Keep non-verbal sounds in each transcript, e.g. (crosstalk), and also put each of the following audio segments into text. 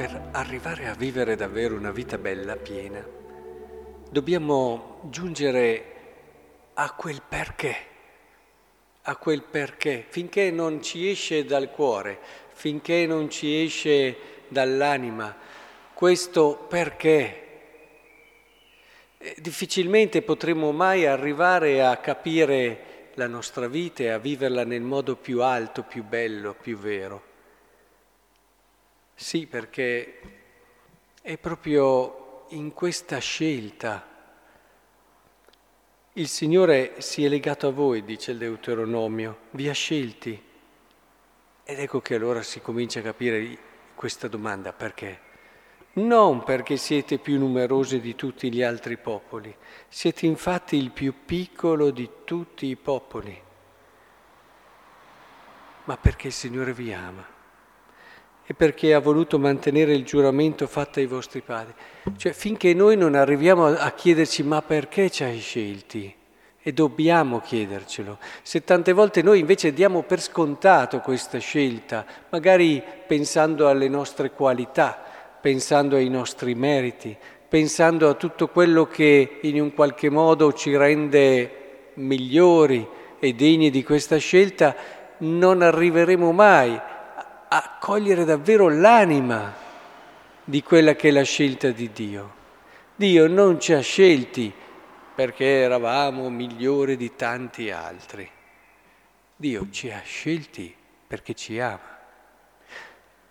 per arrivare a vivere davvero una vita bella, piena, dobbiamo giungere a quel perché, a quel perché, finché non ci esce dal cuore, finché non ci esce dall'anima, questo perché. Eh, difficilmente potremo mai arrivare a capire la nostra vita e a viverla nel modo più alto, più bello, più vero. Sì, perché è proprio in questa scelta. Il Signore si è legato a voi, dice il Deuteronomio, vi ha scelti. Ed ecco che allora si comincia a capire questa domanda, perché? Non perché siete più numerosi di tutti gli altri popoli, siete infatti il più piccolo di tutti i popoli, ma perché il Signore vi ama e perché ha voluto mantenere il giuramento fatto ai vostri padri. Cioè finché noi non arriviamo a chiederci ma perché ci hai scelti? E dobbiamo chiedercelo. Se tante volte noi invece diamo per scontato questa scelta, magari pensando alle nostre qualità, pensando ai nostri meriti, pensando a tutto quello che in un qualche modo ci rende migliori e degni di questa scelta, non arriveremo mai a cogliere davvero l'anima di quella che è la scelta di Dio. Dio non ci ha scelti perché eravamo migliori di tanti altri. Dio ci ha scelti perché ci ama.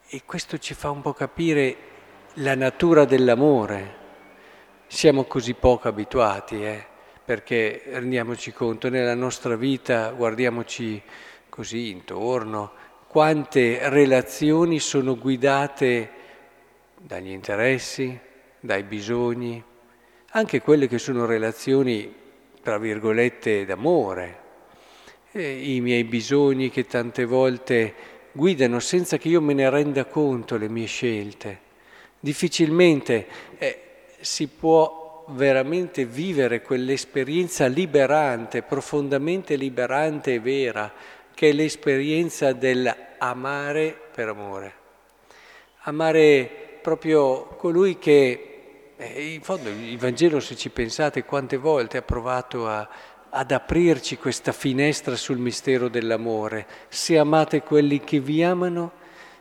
E questo ci fa un po' capire la natura dell'amore. Siamo così poco abituati, eh? perché rendiamoci conto, nella nostra vita guardiamoci così intorno, quante relazioni sono guidate dagli interessi, dai bisogni, anche quelle che sono relazioni, tra virgolette, d'amore, e i miei bisogni che tante volte guidano senza che io me ne renda conto le mie scelte. Difficilmente eh, si può veramente vivere quell'esperienza liberante, profondamente liberante e vera, che è l'esperienza dell'amare per amore. Amare proprio colui che, eh, in fondo il Vangelo, se ci pensate, quante volte ha provato a, ad aprirci questa finestra sul mistero dell'amore. Se amate quelli che vi amano,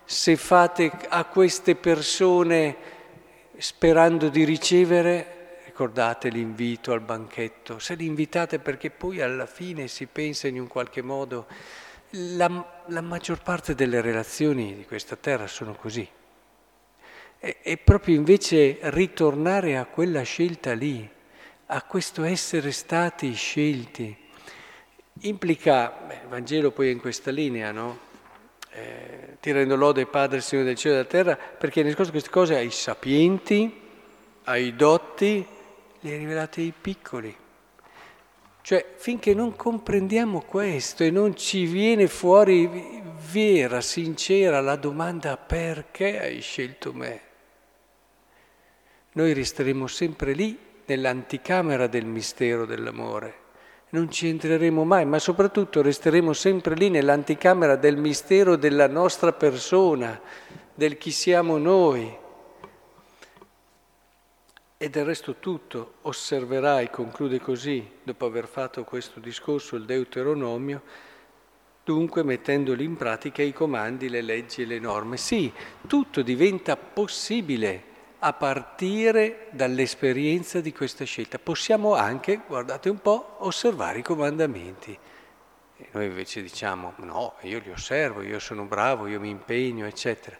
se fate a queste persone sperando di ricevere, ricordate l'invito al banchetto, se li invitate perché poi alla fine si pensa in un qualche modo la, la maggior parte delle relazioni di questa terra sono così. E, e proprio invece ritornare a quella scelta lì, a questo essere stati scelti, implica, beh, il Vangelo poi è in questa linea, no? Eh, ti rendo lode Padre, Signore del cielo e della terra, perché hai nascosto queste cose ai sapienti, ai dotti, le hai rivelate ai piccoli. Cioè, finché non comprendiamo questo e non ci viene fuori vera, sincera la domanda perché hai scelto me, noi resteremo sempre lì nell'anticamera del mistero dell'amore. Non ci entreremo mai, ma soprattutto resteremo sempre lì nell'anticamera del mistero della nostra persona, del chi siamo noi. E del resto tutto osserverai, conclude così, dopo aver fatto questo discorso il Deuteronomio, dunque mettendoli in pratica i comandi, le leggi e le norme. Sì, tutto diventa possibile a partire dall'esperienza di questa scelta. Possiamo anche, guardate un po', osservare i comandamenti. E noi invece diciamo, no, io li osservo, io sono bravo, io mi impegno, eccetera.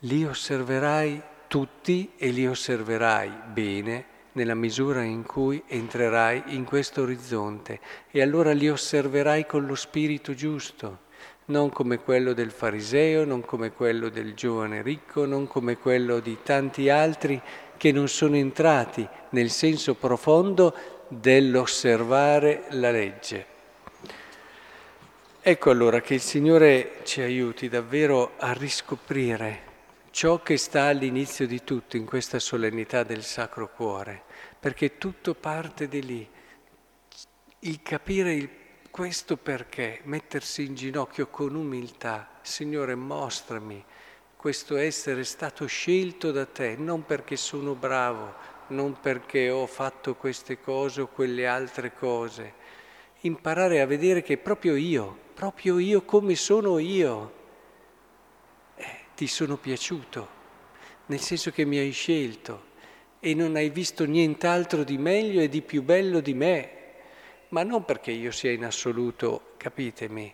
Li osserverai tutti e li osserverai bene nella misura in cui entrerai in questo orizzonte e allora li osserverai con lo spirito giusto, non come quello del fariseo, non come quello del giovane ricco, non come quello di tanti altri che non sono entrati nel senso profondo dell'osservare la legge. Ecco allora che il Signore ci aiuti davvero a riscoprire ciò che sta all'inizio di tutto in questa solennità del Sacro Cuore, perché tutto parte di lì. Il capire il, questo perché, mettersi in ginocchio con umiltà, Signore mostrami questo essere stato scelto da te, non perché sono bravo, non perché ho fatto queste cose o quelle altre cose. Imparare a vedere che proprio io, proprio io come sono io, ti sono piaciuto, nel senso che mi hai scelto e non hai visto nient'altro di meglio e di più bello di me, ma non perché io sia in assoluto, capitemi,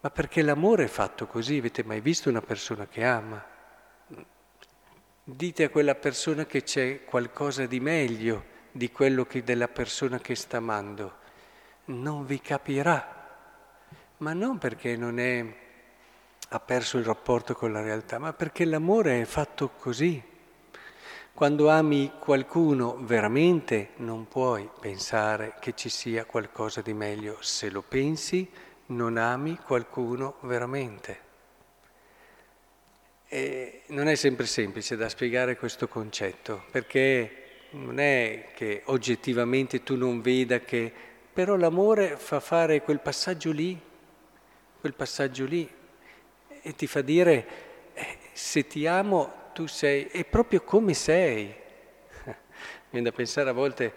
ma perché l'amore è fatto così. Avete mai visto una persona che ama? Dite a quella persona che c'è qualcosa di meglio di quello che della persona che sta amando. Non vi capirà, ma non perché non è, ha perso il rapporto con la realtà, ma perché l'amore è fatto così. Quando ami qualcuno veramente non puoi pensare che ci sia qualcosa di meglio. Se lo pensi, non ami qualcuno veramente. E non è sempre semplice da spiegare questo concetto, perché non è che oggettivamente tu non veda che, però l'amore fa fare quel passaggio lì, quel passaggio lì, e ti fa dire, eh, se ti amo tu sei, è proprio come sei. (laughs) Viene da pensare a volte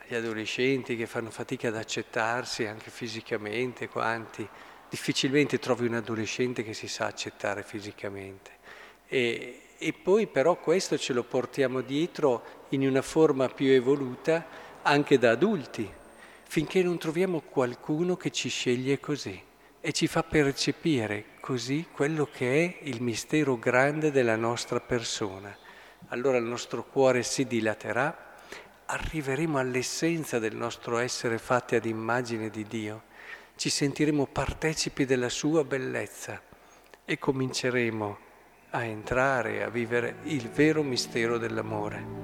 agli adolescenti che fanno fatica ad accettarsi anche fisicamente, quanti. Difficilmente trovi un adolescente che si sa accettare fisicamente. E, e poi però questo ce lo portiamo dietro in una forma più evoluta anche da adulti, finché non troviamo qualcuno che ci sceglie così e ci fa percepire così quello che è il mistero grande della nostra persona. Allora il nostro cuore si dilaterà, arriveremo all'essenza del nostro essere fatti ad immagine di Dio, ci sentiremo partecipi della sua bellezza e cominceremo a entrare, a vivere il vero mistero dell'amore.